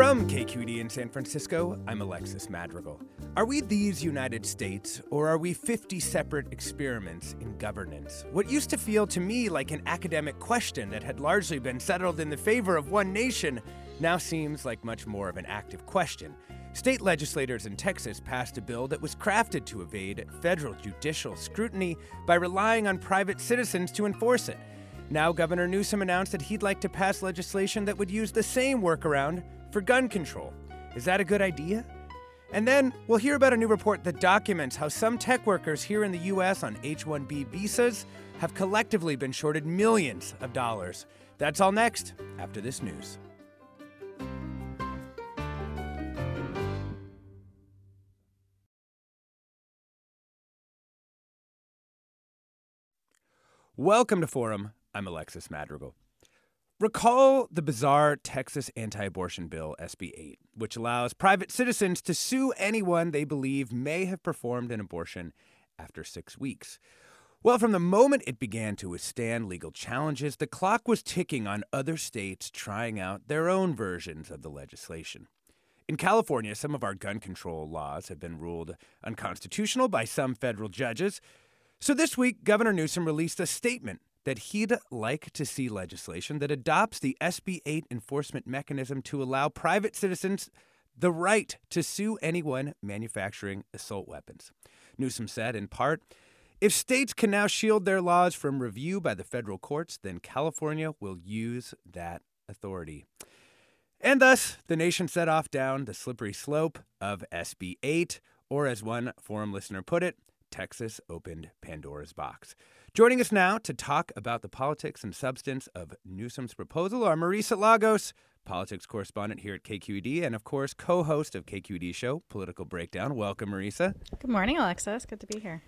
From KQED in San Francisco, I'm Alexis Madrigal. Are we these United States, or are we 50 separate experiments in governance? What used to feel to me like an academic question that had largely been settled in the favor of one nation now seems like much more of an active question. State legislators in Texas passed a bill that was crafted to evade federal judicial scrutiny by relying on private citizens to enforce it. Now, Governor Newsom announced that he'd like to pass legislation that would use the same workaround for gun control. Is that a good idea? And then we'll hear about a new report that documents how some tech workers here in the U.S. on H 1B visas have collectively been shorted millions of dollars. That's all next after this news. Welcome to Forum. I'm Alexis Madrigal. Recall the bizarre Texas anti abortion bill, SB 8, which allows private citizens to sue anyone they believe may have performed an abortion after six weeks. Well, from the moment it began to withstand legal challenges, the clock was ticking on other states trying out their own versions of the legislation. In California, some of our gun control laws have been ruled unconstitutional by some federal judges. So this week, Governor Newsom released a statement that he'd like to see legislation that adopts the SB 8 enforcement mechanism to allow private citizens the right to sue anyone manufacturing assault weapons. Newsom said, in part, if states can now shield their laws from review by the federal courts, then California will use that authority. And thus, the nation set off down the slippery slope of SB 8, or as one forum listener put it, Texas opened Pandora's box. Joining us now to talk about the politics and substance of Newsom's proposal are Marisa Lagos, politics correspondent here at KQED, and of course, co host of KQED show, Political Breakdown. Welcome, Marisa. Good morning, Alexis. Good to be here.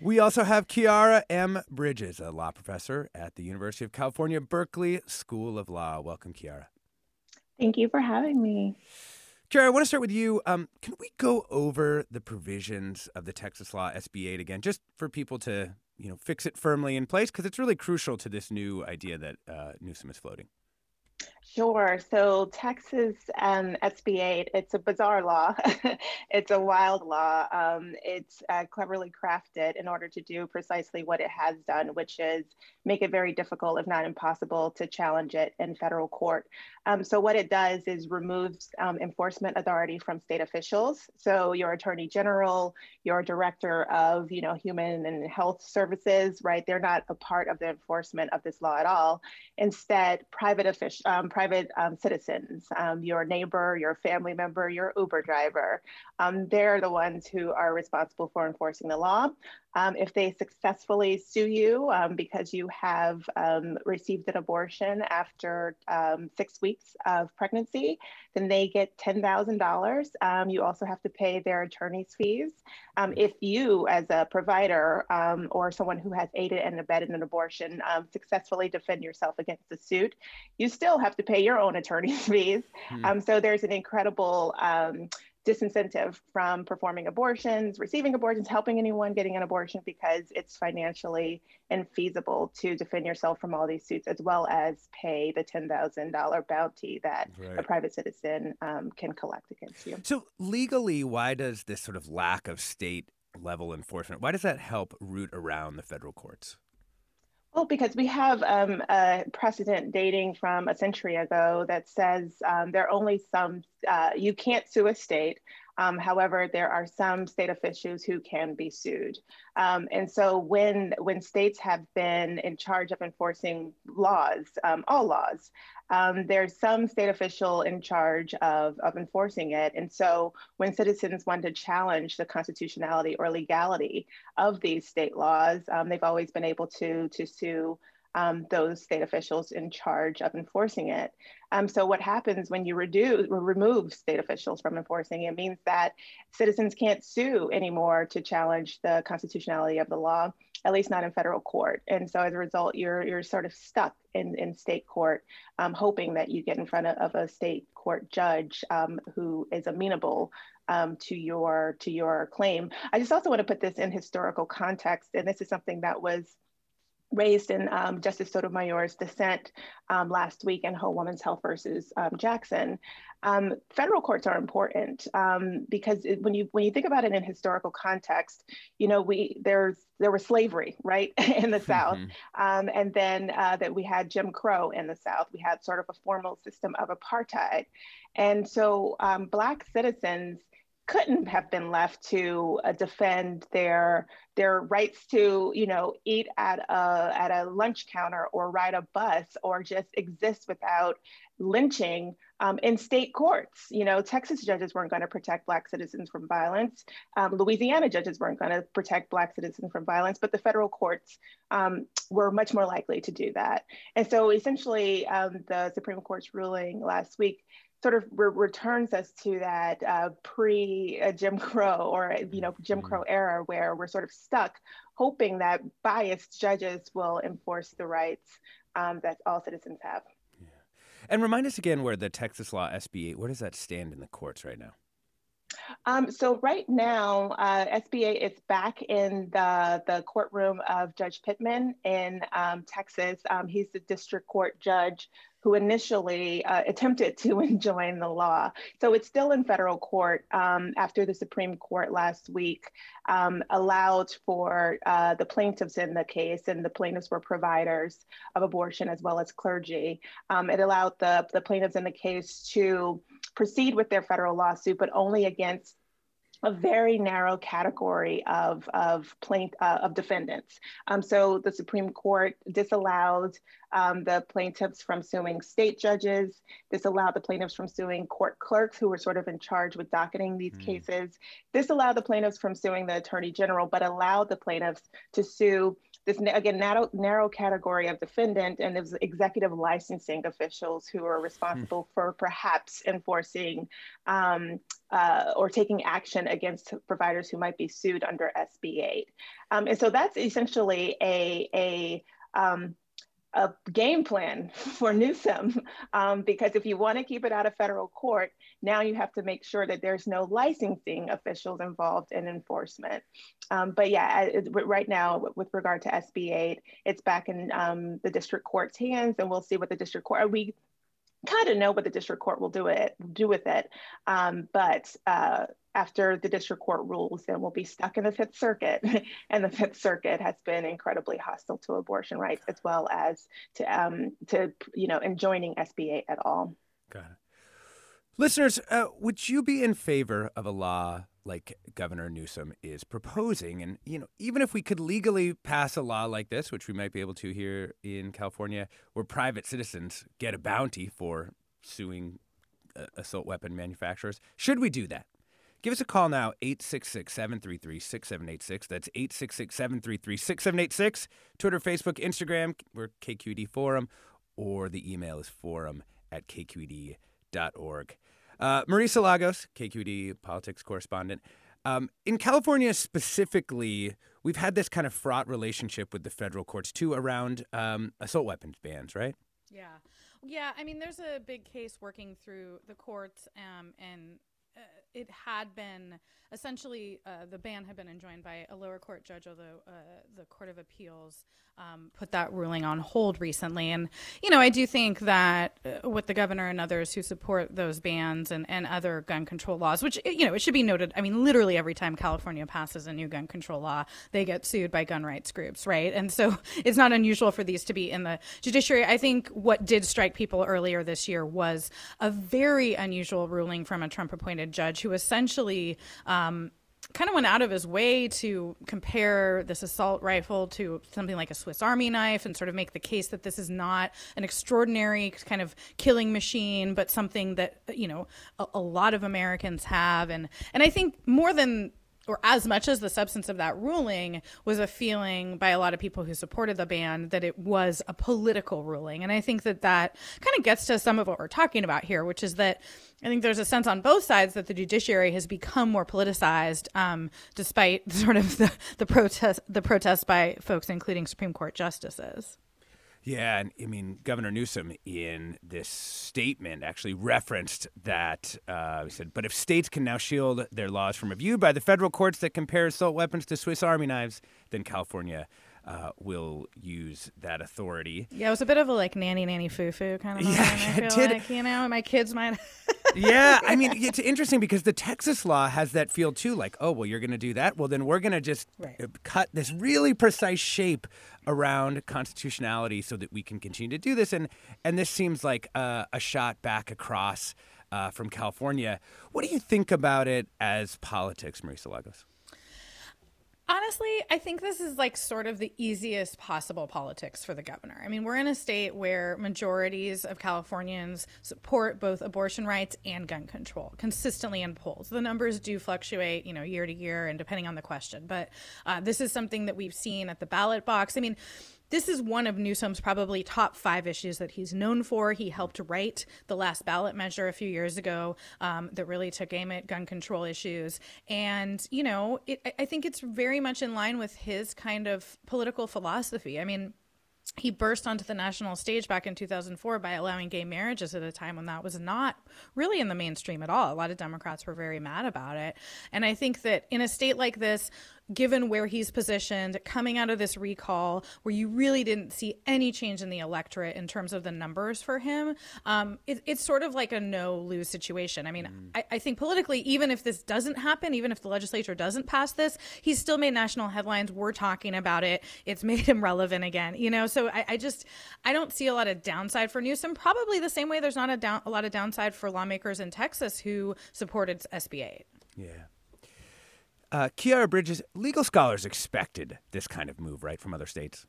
We also have Khiara M. Bridges, a law professor at the University of California, Berkeley School of Law. Welcome, Khiara. Thank you for having me. Khiara, I want to start with you. Um, can we go over the provisions of the Texas law SB 8 again, just for people to you know fix it firmly in place because it's really crucial to this new idea that uh, Newsom is floating. Sure. So Texas um, SB 8, it's a bizarre law. it's a wild law. Um, it's uh, cleverly crafted in order to do precisely what it has done, which is make it very difficult, if not impossible, to challenge it in federal court. Um, so what it does is removes um, enforcement authority from state officials. So your attorney general, your director of, you know, human and health services, right? They're not a part of the enforcement of this law at all. Instead, private official, um, private um, citizens, um, your neighbor, your family member, your Uber driver, um, they're the ones who are responsible for enforcing the law. Um, if they successfully sue you um, because you have um, received an abortion after um, six weeks of pregnancy, then they get $10,000. Um, you also have to pay their attorney's fees. Um, if you, as a provider or someone who has aided and abetted an abortion, successfully defend yourself against the suit, you still have to pay your own attorney's fees. Hmm. so there's an incredible disincentive from performing abortions, receiving abortions, helping anyone getting an abortion because it's financially infeasible to defend yourself from all these suits, as well as pay the $10,000 bounty that right. a private citizen um, can collect against you. So, legally, why does this sort of lack of state level enforcement. Why does that help root around the federal courts? Well, because we have um, a precedent dating from a century ago that says um, there are only some, uh, you can't sue a state. Um, however, there are some state officials who can be sued. Um, and so when, when states have been in charge of enforcing laws, um, all laws, um, there's some state official in charge of, of enforcing it. And so when citizens want to challenge the constitutionality or legality of these state laws, um, they've always been able to, to sue um, those state officials in charge of enforcing it. Um, so what happens when you reduce, remove state officials from enforcing it means that citizens can't sue anymore to challenge the constitutionality of the law, at least not in federal court. And so as a result, you're, you're sort of stuck in, in state court, um, hoping that you get in front of, of a state court judge um, who is amenable um, to your to your claim. I just also want to put this in historical context, and this is something that was raised in um, Justice Sotomayor's dissent um, last week in Whole Women's Health versus um, Jackson. Um, federal courts are important um, because it, when you when you think about it in historical context, you know we there's there was slavery right in the South, mm-hmm. um, and then uh, that we had Jim Crow in the South. We had sort of a formal system of apartheid, and so Black citizens couldn't have been left to uh, defend their their rights to you know eat at a at a lunch counter or ride a bus or just exist without lynching um, in state courts. You know texas judges weren't going to protect black citizens from violence. Um, louisiana judges weren't going to protect black citizens from violence but the federal courts um, were much more likely to do that. And so essentially um, the supreme court's ruling last week sort of re- returns us to that uh, pre uh, Jim Crow or you know Jim Crow mm-hmm. era where we're sort of stuck, hoping that biased judges will enforce the rights um, that all citizens have. Yeah. And remind us again where the Texas Law SB 8, where does that stand in the courts right now? Um, so right now, uh, SB8 is back in the, the courtroom of Judge Pitman in um, Texas. Um, he's the district court judge who initially uh, attempted to enjoin the law. So it's still in federal court um, after the Supreme Court last week um, allowed for uh, the plaintiffs in the case, and the plaintiffs were providers of abortion as well as clergy. Um, it allowed the, the plaintiffs in the case to proceed with their federal lawsuit, but only against a very narrow category of of plaint uh, of defendants. Um, so the Supreme Court disallowed um, the plaintiffs from suing state judges. This allowed the plaintiffs from suing court clerks who were sort of in charge with docketing these mm. cases. This allowed the plaintiffs from suing the attorney general, but allowed the plaintiffs to sue this again narrow, narrow category of defendant and it executive licensing officials who are responsible mm. for perhaps enforcing um, uh, or taking action against providers who might be sued under SB 8. Um, and so that's essentially a, a um, a game plan for Newsom um, because if you want to keep it out of federal court, now you have to make sure that there's no licensing officials involved in enforcement. Um, but yeah, right now, with regard to SB 8, it's back in um, the district court's hands, and we'll see what the district court. We kind of know what the district court will do it do with it, um, but. Uh, after the district court rules, then we'll be stuck in the Fifth Circuit. and the Fifth Circuit has been incredibly hostile to abortion rights as well as to um, to you know enjoining SB 8 at all. Got it. Listeners, uh, would you be in favor of a law like Governor Newsom is proposing? And you know, even if we could legally pass a law like this, which we might be able to here in California, where private citizens get a bounty for suing uh, assault weapon manufacturers, should we do that? Give us a call now, 866 733 6786. That's 866 733 6786. Twitter, Facebook, Instagram, we're KQED Forum, or the email is forum at kqed.org. Uh, Marisa Lagos, KQED politics correspondent. Um, in California specifically, we've had this kind of fraught relationship with the federal courts too around um, assault weapons bans, right? Yeah. Yeah. I mean, there's a big case working through the courts um, and it had been essentially uh, the ban had been enjoined by a lower court judge, although uh, the Court of Appeals um, put that ruling on hold recently. And, you know, I do think that uh, with the governor and others who support those bans and, and other gun control laws, which, you know, it should be noted, I mean, literally every time California passes a new gun control law, they get sued by gun rights groups, right? And so it's not unusual for these to be in the judiciary. I think what did strike people earlier this year was a very unusual ruling from a Trump appointed judge who essentially, um, kind of went out of his way to compare this assault rifle to something like a Swiss Army knife and sort of make the case that this is not an extraordinary kind of killing machine, but something that you know a, a lot of Americans have. And and I think more than or as much as the substance of that ruling was a feeling by a lot of people who supported the ban that it was a political ruling. And I think that that kind of gets to some of what we're talking about here, which is that I think there's a sense on both sides that the judiciary has become more politicized, um, despite sort of the, the protest the protests by folks, including Supreme Court justices. Yeah, and I mean, Governor Newsom in this statement actually referenced that. Uh, he said, "But if states can now shield their laws from review by the federal courts that compare assault weapons to Swiss Army knives, then California uh, will use that authority. Yeah, it was a bit of a like nanny nanny foo foo kind of moment. Yeah, I feel did. like you know my kids might. yeah, I mean it's interesting because the Texas law has that feel too. Like, oh well, you're going to do that. Well, then we're going to just right. cut this really precise shape around constitutionality so that we can continue to do this. And and this seems like a, a shot back across uh, from California. What do you think about it as politics, Marisa Lagos? Honestly, I think this is like sort of the easiest possible politics for the governor. I mean, we're in a state where majorities of Californians support both abortion rights and gun control consistently in polls. The numbers do fluctuate, you know, year to year and depending on the question. But uh, this is something that we've seen at the ballot box. I mean, this is one of Newsom's probably top five issues that he's known for. He helped write the last ballot measure a few years ago um, that really took aim at gun control issues. And, you know, it, I think it's very much in line with his kind of political philosophy. I mean, he burst onto the national stage back in 2004 by allowing gay marriages at a time when that was not really in the mainstream at all. A lot of Democrats were very mad about it. And I think that in a state like this, given where he's positioned coming out of this recall, where you really didn't see any change in the electorate in terms of the numbers for him, um, it, it's sort of like a no lose situation. I mean, mm. I, I, think politically, even if this doesn't happen, even if the legislature doesn't pass this, he's still made national headlines. We're talking about it. It's made him relevant again, you know? So I, I just, I don't see a lot of downside for Newsom. Probably the same way there's not a, down, a lot of downside for lawmakers in Texas who supported SB 8. Yeah. Uh, Khiara Bridges, legal scholars expected this kind of move, right, from other states?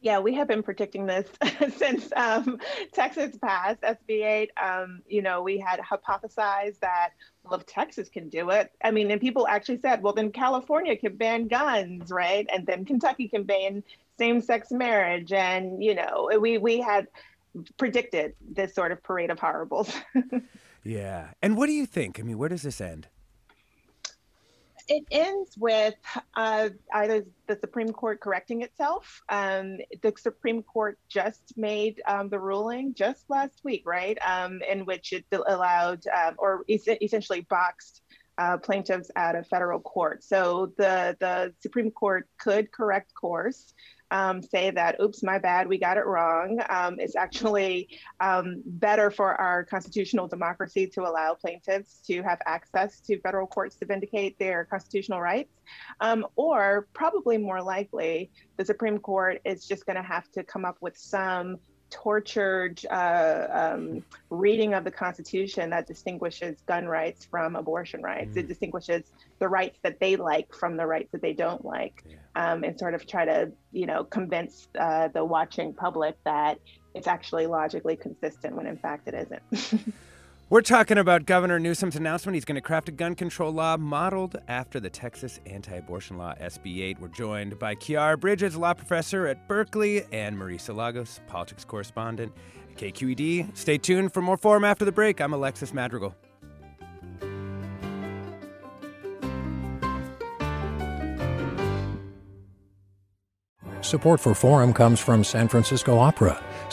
Yeah, we have been predicting this since um, Texas passed SB 8. Um, you know, we had hypothesized that, well, if Texas can do it, I mean, and people actually said, well, then California can ban guns, right? And then Kentucky can ban same sex marriage. And, you know, we, we had predicted this sort of parade of horribles. yeah. And what do you think? I mean, where does this end? It ends with uh, either the Supreme Court correcting itself. Um, the Supreme Court just made um, the ruling just last week, right, um, in which it allowed um, or es- essentially boxed uh, plaintiffs at a federal court. So the the Supreme Court could correct course um, say that, oops, my bad, we got it wrong. Um, it's actually um, better for our constitutional democracy to allow plaintiffs to have access to federal courts to vindicate their constitutional rights. Um, or probably more likely, the Supreme Court is just going to have to come up with some tortured uh, um, reading of the Constitution that distinguishes gun rights from abortion rights. Mm. It distinguishes the rights that they like from the rights that they don't like, yeah. um, and sort of try to, you know, convince uh, the watching public that it's actually logically consistent when in fact it isn't. We're talking about Governor Newsom's announcement. He's going to craft a gun control law modeled after the Texas anti abortion law, SB 8. We're joined by Khiara Bridges, law professor at Berkeley, and Marisa Lagos, politics correspondent at KQED. Stay tuned for more Forum after the break. I'm Alexis Madrigal. Support for Forum comes from San Francisco Opera.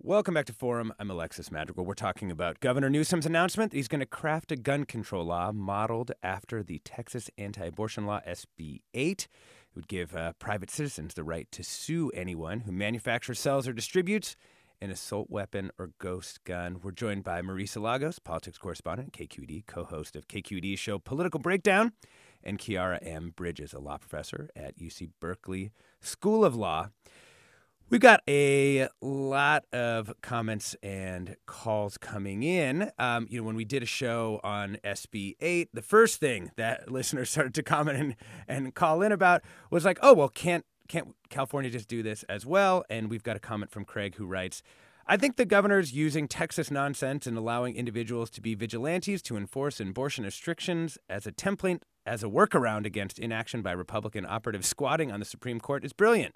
Welcome back to Forum. I'm Alexis Madrigal. We're talking about Governor Newsom's announcement that he's going to craft a gun control law modeled after the Texas anti abortion law SB 8. It would give uh, private citizens the right to sue anyone who manufactures, sells, or distributes an assault weapon or ghost gun. We're joined by Marisa Lagos, politics correspondent KQED, co host of KQED's show Political Breakdown, and Khiara M. Bridges, a law professor at UC Berkeley School of Law. We've got a lot of comments and calls coming in. Um, you know, when we did a show on SB 8, the first thing that listeners started to comment and, and call in about was like, oh, well, can't, can't California just do this as well? And we've got a comment from Craig who writes, I think the governor's using Texas nonsense and allowing individuals to be vigilantes to enforce abortion restrictions as a template, as a workaround against inaction by Republican operatives squatting on the Supreme Court is brilliant.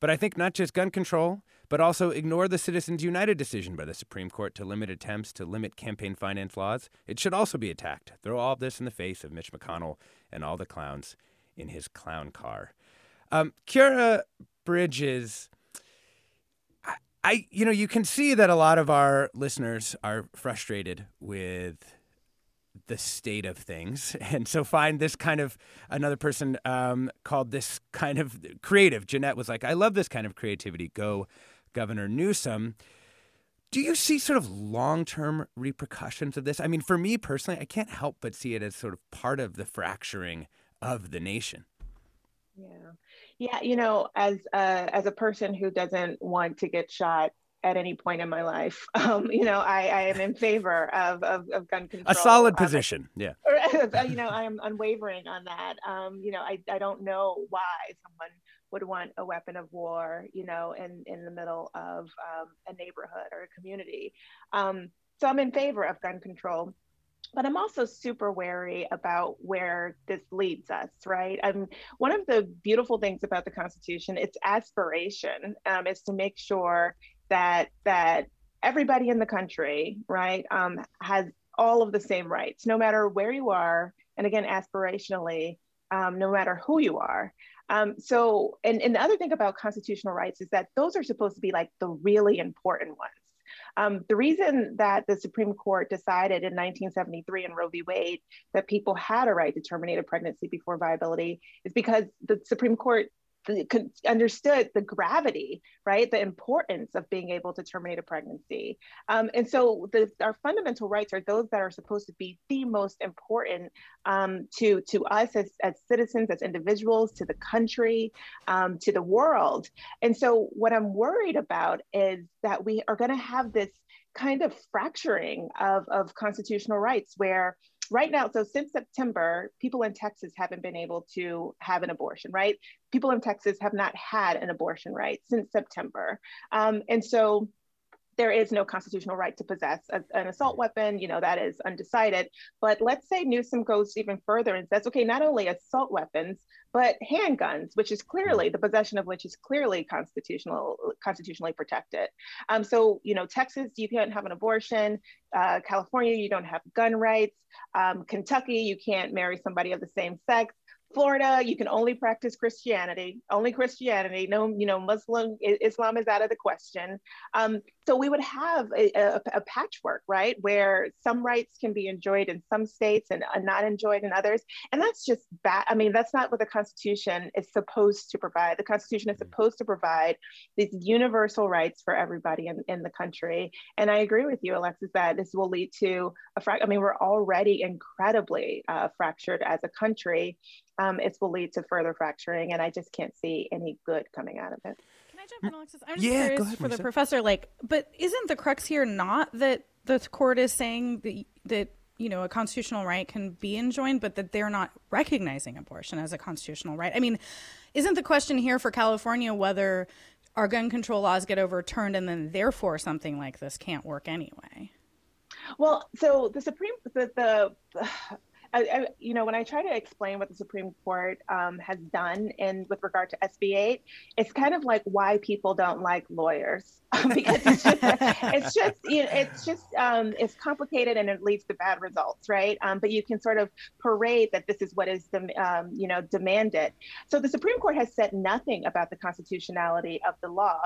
But I think not just gun control, but also ignore the Citizens United decision by the Supreme Court to limit attempts to limit campaign finance laws. It should also be attacked. Throw all of this in the face of Mitch McConnell and all the clowns in his clown car. Um, Khiara Bridges, I, I, you know, you can see that a lot of our listeners are frustrated with the state of things. And so find this kind of another person um, called this kind of creative. Jeanette was like, I love this kind of creativity. Go, Governor Newsom. Do you see sort of long term repercussions of this? I mean, for me personally, I can't help but see it as sort of part of the fracturing of the nation. Yeah. Yeah. You know, as, uh, as a person who doesn't want to get shot at any point in my life. Um, you know, I, I, am in favor of, of, of gun control. A solid um, position, yeah. you know, I am unwavering on that. Um, you know, I, I don't know why someone would want a weapon of war, you know, in, in the middle of um, a neighborhood or a community. Um, so I'm in favor of gun control but I'm also super wary about where this leads us, right? Um, one of the beautiful things about the Constitution, its aspiration um, is to make sure that that everybody in the country, right, um, has all of the same rights, no matter where you are, and again, aspirationally, um, no matter who you are. Um, so, and, and the other thing about constitutional rights is that those are supposed to be like the really important ones. Um, the reason that the Supreme Court decided in 1973 in Roe v. Wade that people had a right to terminate a pregnancy before viability is because the Supreme Court understood the gravity, right? The importance of being able to terminate a pregnancy. Um, and so the, our fundamental rights are those that are supposed to be the most important um, to, to us as, as citizens, as individuals, to the country, um, to the world. And so what I'm worried about is that we are going to have this kind of fracturing of, of constitutional rights where right now, so since September, people in Texas haven't been able to have an abortion, right? People in Texas have not had an abortion right since September. Um, and so there is no constitutional right to possess a, an assault weapon, you know, that is undecided. But let's say Newsom goes even further and says, okay, not only assault weapons, but handguns, which is clearly the possession of which is clearly constitutional, constitutionally protected. Um, so, you know, Texas, you can't have an abortion. Uh, California, you don't have gun rights. Um, Kentucky, you can't marry somebody of the same sex. Florida, you can only practice Christianity, only Christianity. No, you know, Muslim Islam is out of the question. Um, so we would have a, a, a, patchwork, right, where some rights can be enjoyed in some states and not enjoyed in others, and that's just bad. I mean, that's not what the Constitution is supposed to provide. The Constitution is mm-hmm. supposed to provide these universal rights for everybody in, in the country. And I agree with you, Alexis, that this will lead to a frac. I mean, we're already incredibly uh, fractured as a country. Um, it will lead to further fracturing, and I just can't see any good coming out of it Can I jump in, Alexis? I'm just yeah, curious ahead, for the professor. Like, but isn't the crux here not that the court is saying that that you know a constitutional right can be enjoined, but that they're not recognizing abortion as a constitutional right? I mean, isn't the question here for California whether our gun control laws get overturned and then therefore something like this can't work anyway? Well, so the Supreme the, the I, I, you know, when I try to explain what the Supreme Court um, has done in with regard to SB 8, it's kind of like why people don't like lawyers because it's just, it's just, you know, it's just, um, it's complicated and it leads to bad results, right? Um, but you can sort of parade that this is what is, um, you know, demanded. So the Supreme Court has said nothing about the constitutionality of the law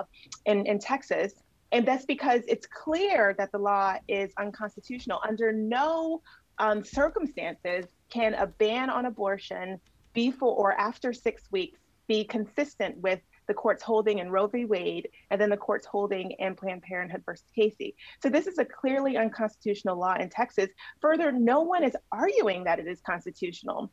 in, in Texas. And that's because it's clear that the law is unconstitutional. Under no um, circumstances can a ban on abortion before or after six weeks be consistent with the court's holding in Roe v. Wade and then the court's holding in Planned Parenthood versus Casey. So this is a clearly unconstitutional law in Texas. Further, no one is arguing that it is constitutional.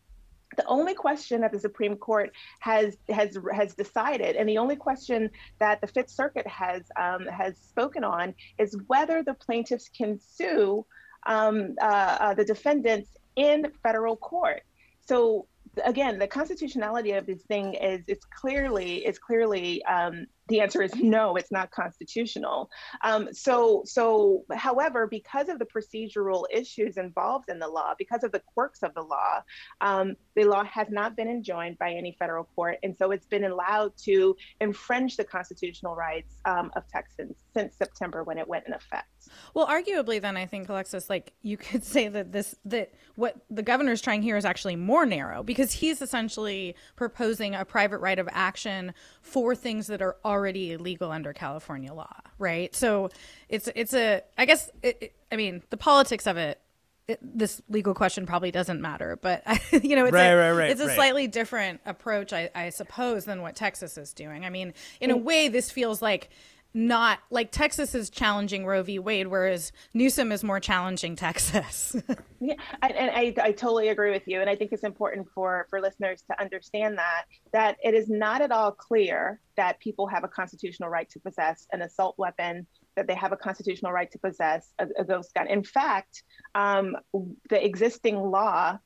The only question that the Supreme Court has has has decided, and the only question that the Fifth Circuit has um, has spoken on, is whether the plaintiffs can sue um, uh, uh, the defendants in federal court. So again, the constitutionality of this thing is it's clearly is clearly um, the answer is no, it's not constitutional. Um, so, so, however, because of the procedural issues involved in the law, because of the quirks of the law, um, the law has not been enjoined by any federal court, and so it's been allowed to infringe the constitutional rights um, of Texans since September when it went in effect. Well, arguably, then I think Alexis, like you could say that this that what the governor's trying here is actually more narrow because he's essentially proposing a private right of action for things that are already already illegal under California law, right? So it's it's a I guess it, it, I mean the politics of it, it. This legal question probably doesn't matter, but you know, it's right, a, right, right, it's a slightly different approach, I, I suppose, than what Texas is doing. I mean, in a way, this feels like not like Texas is challenging Roe v. Wade, whereas Newsom is more challenging Texas. yeah, and I, I totally agree with you, and I think it's important for for listeners to understand that that it is not at all clear that people have a constitutional right to possess an assault weapon, that they have a constitutional right to possess a, a ghost gun. In fact, um, the existing law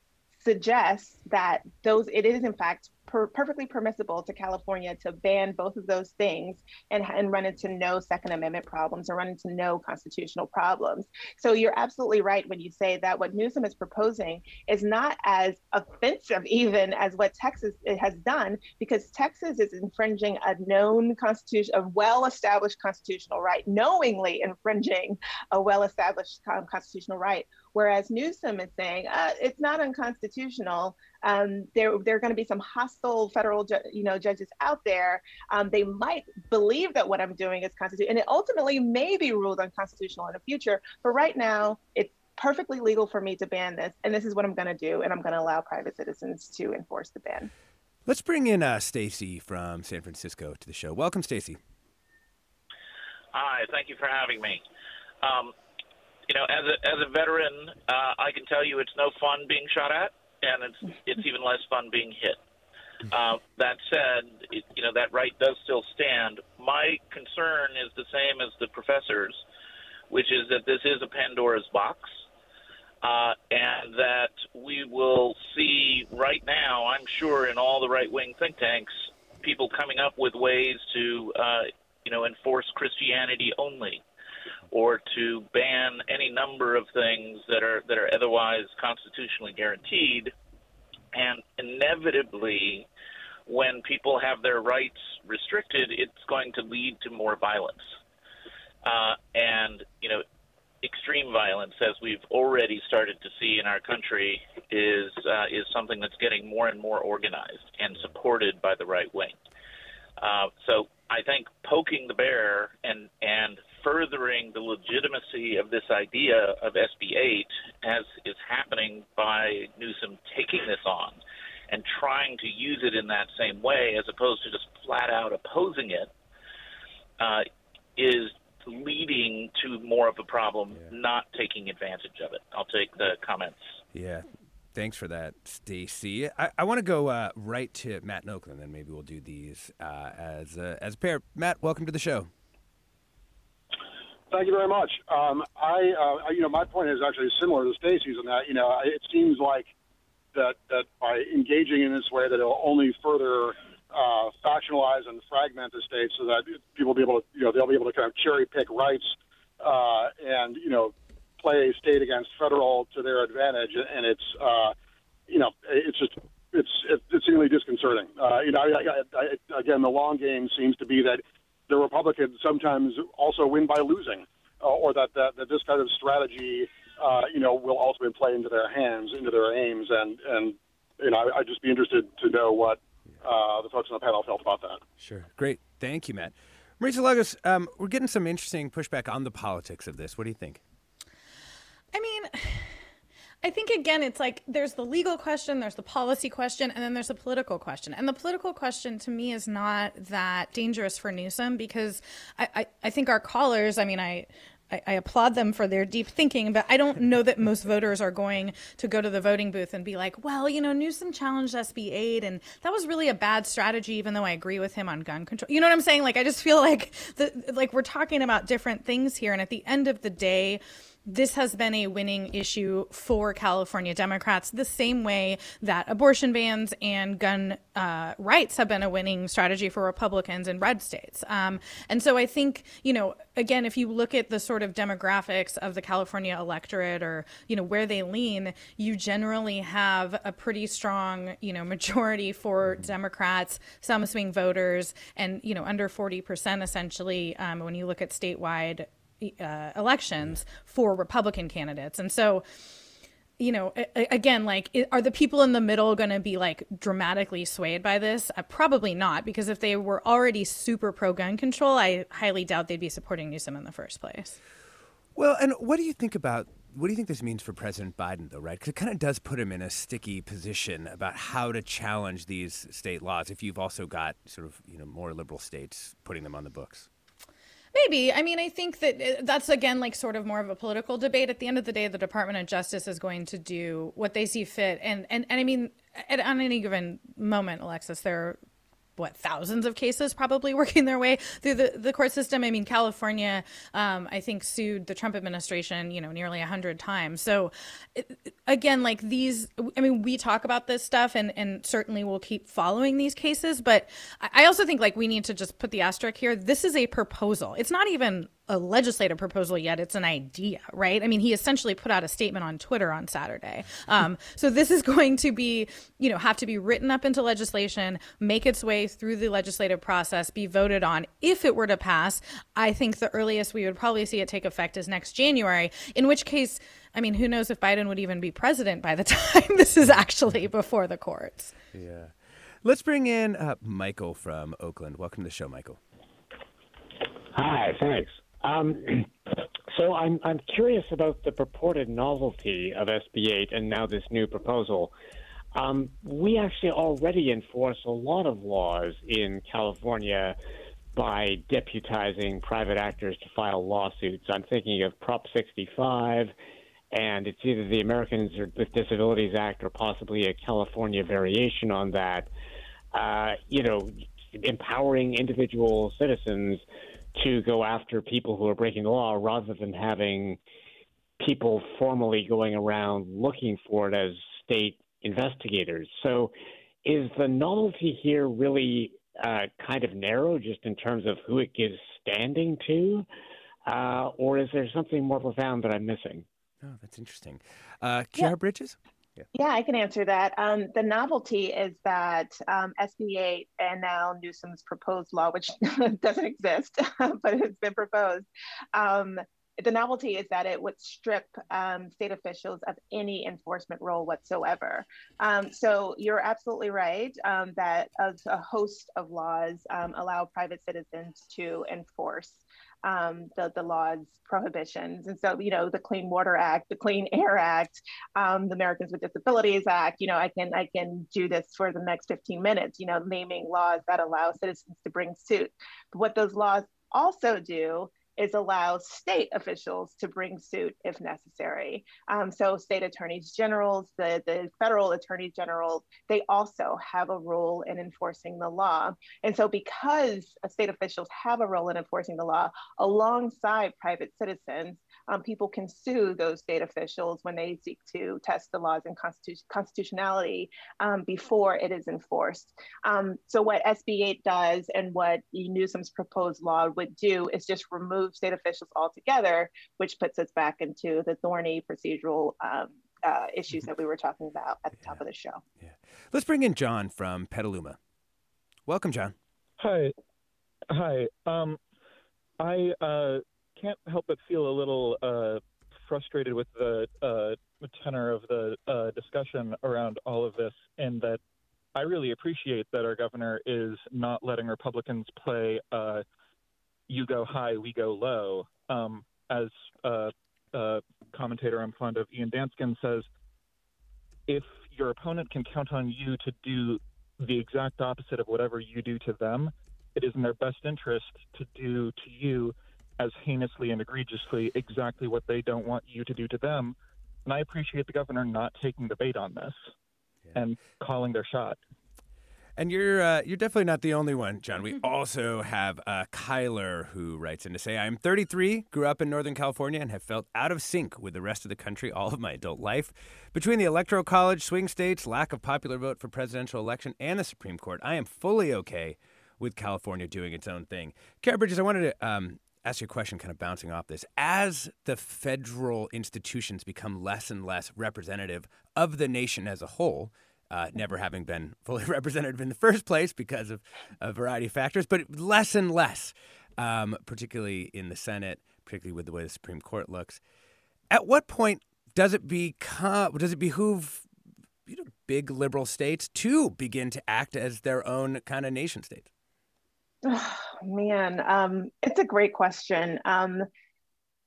suggests that those it is in fact per- perfectly permissible to California to ban both of those things and, and run into no Second Amendment problems or run into no constitutional problems. So you're absolutely right when you say that what Newsom is proposing is not as offensive even as what Texas has done, because Texas is infringing a known constitution, a well-established constitutional right, knowingly infringing a well-established constitutional right. Whereas Newsom is saying uh, it's not unconstitutional um, there, there are going to be some hostile federal, ju- you know, judges out there. Um, they might believe that what I'm doing is constitutional, and it ultimately may be ruled unconstitutional in the future. But right now, it's perfectly legal for me to ban this, and this is what I'm going to do, and I'm going to allow private citizens to enforce the ban. Let's bring in uh, Stacy from San Francisco to the show. Welcome, Stacy. Hi, thank you for having me. Um, you know, as a as a veteran, uh, I can tell you it's no fun being shot at and it's it's even less fun being hit. Uh, that said, it, you know that right does still stand. My concern is the same as the professors, which is that this is a Pandora's box, uh, and that we will see right now. I'm sure in all the right-wing think tanks, people coming up with ways to, uh, you know, enforce Christianity only or to ban any number of things that are that are otherwise constitutionally guaranteed and inevitably when people have their rights restricted it's going to lead to more violence uh, and you know extreme violence, as we've already started to see in our country, is uh, is something that's getting more and more organized and supported by the right wing. Uh, so I think poking the bear and and furthering the legitimacy of this idea of SB 8 as is happening by Newsom taking this on and trying to use it in that same way as opposed to just flat out opposing it uh, is leading to more of a problem, yeah. not taking advantage of it. I'll take the comments. Yeah. Thanks for that, Stacy. I, I want to go uh, right to Matt Noakland, and maybe we'll do these uh, as a, as a pair. Matt, welcome to the show. Thank you very much. Um, I, uh, you know, my point is actually similar to Stacy's in that, you know, it seems like that that by engaging in this way, that it'll only further uh, factionalize and fragment the state, so that people be able to, you know, they'll be able to kind of cherry pick rights uh, and you know play state against federal to their advantage, and it's, uh, you know, it's just it's it's seemingly disconcerting. Uh, you know, I, I, I, again, the long game seems to be that the Republicans sometimes also win by losing, uh, or that, that that this kind of strategy, uh, you know, will ultimately play into their hands, into their aims, and and you know, I, would just be interested to know what uh, the folks on the panel felt about that. Sure, great, thank you, Matt. Marisa Lagos, um, we're getting some interesting pushback on the politics of this. What do you think? I mean. I think again, it's like there's the legal question, there's the policy question, and then there's the political question. And the political question to me is not that dangerous for Newsom because I, I, I think our callers, I mean, I, I, applaud them for their deep thinking, but I don't know that most voters are going to go to the voting booth and be like, well, you know, Newsom challenged SB 8, and that was really a bad strategy, even though I agree with him on gun control. You know what I'm saying? Like, I just feel like the, like we're talking about different things here. And at the end of the day, this has been a winning issue for California Democrats, the same way that abortion bans and gun uh, rights have been a winning strategy for Republicans in red states. Um, and so I think, you know, again, if you look at the sort of demographics of the California electorate or, you know, where they lean, you generally have a pretty strong, you know, majority for Democrats, some swing voters, and, you know, under 40% essentially um, when you look at statewide uh, elections for Republican candidates. And so, you know, again, like, are the people in the middle going to be like dramatically swayed by this? Uh, probably not, because if they were already super pro gun control, I highly doubt they'd be supporting Newsom in the first place. Well, and what do you think about what do you think this means for President Biden, though, right? Because it kind of does put him in a sticky position about how to challenge these state laws if you've also got sort of, you know, more liberal states putting them on the books. Maybe. I mean, I think that uh, that's again like sort of more of a political debate. At the end of the day, the Department of Justice is going to do what they see fit, and and and I mean, at, on any given moment, Alexis, there what thousands of cases probably working their way through the, the court system. I mean, California, um, I think, sued the Trump administration, you know, nearly a hundred times. So, again, like these, I mean, we talk about this stuff, and and certainly we'll keep following these cases. But I also think like we need to just put the asterisk here. This is a proposal. It's not even a legislative proposal yet. It's an idea, right? I mean, he essentially put out a statement on Twitter on Saturday. Um, so this is going to be, you know, have to be written up into legislation, make its way through the legislative process, be voted on. If it were to pass, I think the earliest we would probably see it take effect is next January, in which case, I mean, who knows if Biden would even be president by the time this is actually before the courts. Yeah. Let's bring in uh, Michael from Oakland. Welcome to the show, Michael. Hi, thanks. Um, so I'm I'm curious about the purported novelty of SB 8 and now this new proposal. Um, we actually already enforce a lot of laws in California by deputizing private actors to file lawsuits. I'm thinking of Prop 65, and it's either the Americans with Disabilities Act or possibly a California variation on that. Uh, you know, empowering individual citizens to go after people who are breaking the law rather than having people formally going around looking for it as state investigators. So, is the novelty here really uh, kind of narrow just in terms of who it gives standing to? Uh, or is there something more profound that I'm missing? Oh, that's interesting. Uh, Khiara yeah. Bridges? Yeah. yeah, I can answer that. Um, the novelty is that um, SB 8 and now Newsom's proposed law, which doesn't exist, but it's been proposed, um, the novelty is that it would strip um, state officials of any enforcement role whatsoever. Um, so you're absolutely right um, that a, a, host of laws um, allow private citizens to enforce um, the, the law's prohibitions. And so, you know, the Clean Water Act, the Clean Air Act, um, the Americans with Disabilities Act, you know, I can I can do this for the next 15 minutes, you know, naming laws that allow citizens to bring suit. But what those laws also do is allow state officials to bring suit if necessary. Um, so state attorneys generals, the, the federal attorneys general, they also have a role in enforcing the law. And so because state officials have a role in enforcing the law alongside private citizens, um, people can sue those state officials when they seek to test the laws and constitu- constitutionality um, before it is enforced. Um, so what SB 8 does and what Newsom's proposed law would do is just remove state officials altogether, which puts us back into the thorny procedural um, uh, issues that we were talking about at the yeah. top of the show. Yeah. Let's bring in John from Petaluma. Welcome, John. Hi. Hi. Um, I uh, can't help but feel a little uh, frustrated with the uh, tenor of the uh, discussion around all of this, in that I really appreciate that our governor is not letting Republicans play uh, "you go high, we go low." Um, as a, a commentator I'm fond of, Ian Danskin says, if your opponent can count on you to do the exact opposite of whatever you do to them, it is in their best interest to do to you as heinously and egregiously exactly what they don't want you to do to them. And I appreciate the governor not taking the bait on this yeah. and calling their shot. And you're uh, you're definitely not the only one, John. We also have uh, Kyler who writes in to say, "I'm 33, grew up in Northern California, and have felt out of sync with the rest of the country all of my adult life. Between the Electoral College, swing states, lack of popular vote for presidential election, and the Supreme Court, I am fully okay with California doing its own thing." Khiara Bridges, I wanted to um, ask you a question kind of bouncing off this. As the federal institutions become less and less representative of the nation as a whole, uh, never having been fully representative in the first place because of a variety of factors, but less and less, um, particularly in the Senate, particularly with the way the Supreme Court looks. At what point does it become does it behoove you know big liberal states to begin to act as their own kind of nation states? Oh, man, um, it's a great question. Um,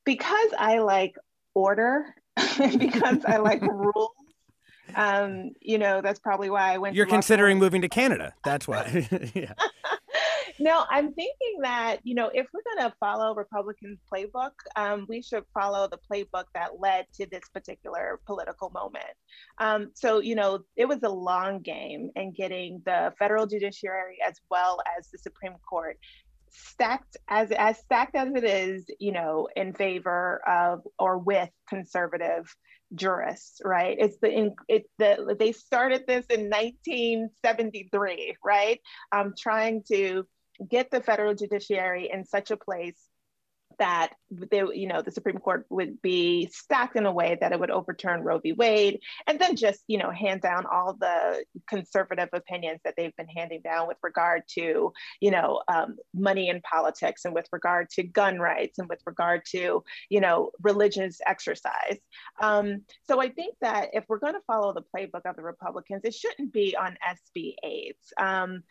because I like order, because I like rules. Um, you know, that's probably why I went. You're considering moving to Canada. That's why. yeah no, I'm thinking that, you know, if we're going to follow Republicans' playbook, um, we should follow the playbook that led to this particular political moment. Um, so, you know, it was a long game in getting the federal judiciary as well as the Supreme Court stacked as as stacked as it is, you know, in favor of or with conservative jurists, right? It's the in, it the they started this in 1973, right? Um, trying to get the federal judiciary in such a place that they, you know, the Supreme Court would be stacked in a way that it would overturn Roe v. Wade, and then just, you know, hand down all the conservative opinions that they've been handing down with regard to, you know, um, money in politics, and with regard to gun rights, and with regard to, you know, religious exercise. Um, so I think that if we're going to follow the playbook of the Republicans, it shouldn't be on SB 8. Um,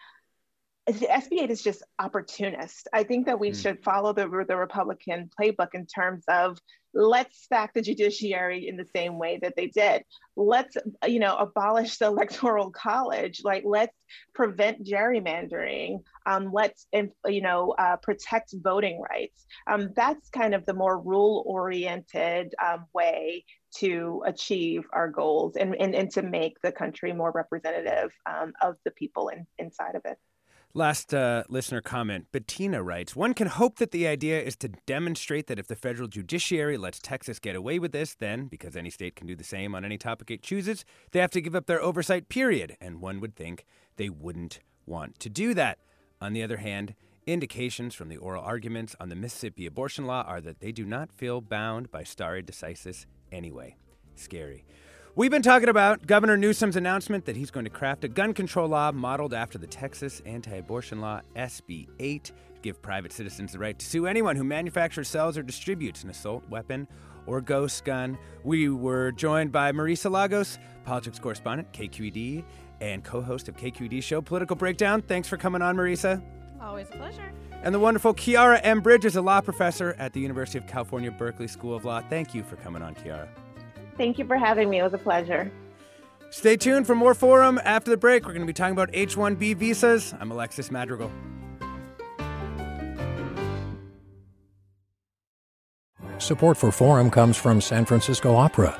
SB8 is just opportunist. I think that we mm. should follow the, the Republican playbook in terms of let's stack the judiciary in the same way that they did. Let's, you know, abolish the electoral college. Like, let's prevent gerrymandering. Um, let's, you know, uh, protect voting rights. Um, that's kind of the more rule-oriented um, way to achieve our goals and, and, and to make the country more representative um, of the people in, inside of it. Last uh, listener comment Bettina writes One can hope that the idea is to demonstrate that if the federal judiciary lets Texas get away with this, then, because any state can do the same on any topic it chooses, they have to give up their oversight, period. And one would think they wouldn't want to do that. On the other hand, indications from the oral arguments on the Mississippi abortion law are that they do not feel bound by stare decisis anyway. Scary. We've been talking about Governor Newsom's announcement that he's going to craft a gun control law modeled after the Texas anti abortion law, SB 8. to give private citizens the right to sue anyone who manufactures, sells, or distributes an assault weapon or ghost gun. We were joined by Marisa Lagos, politics correspondent, KQED, and co host of KQED show Political Breakdown. Thanks for coming on, Marisa. Always a pleasure. And the wonderful Khiara M. Bridges, a law professor at the University of California, Berkeley School of Law. Thank you for coming on, Khiara. Thank you for having me. It was a pleasure. Stay tuned for more Forum after the break. We're going to be talking about H 1B visas. I'm Alexis Madrigal. Support for Forum comes from San Francisco Opera.